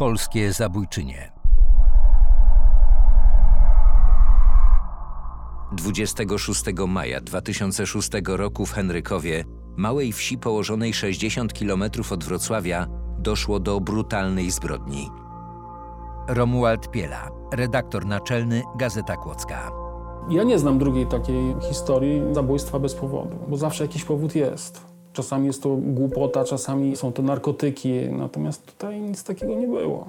polskie zabójczynie. 26 maja 2006 roku w Henrykowie, małej wsi położonej 60 km od Wrocławia, doszło do brutalnej zbrodni. Romuald Piela, redaktor naczelny Gazeta Kłodzka. Ja nie znam drugiej takiej historii zabójstwa bez powodu, bo zawsze jakiś powód jest. Czasami jest to głupota, czasami są to narkotyki, natomiast tutaj nic takiego nie było.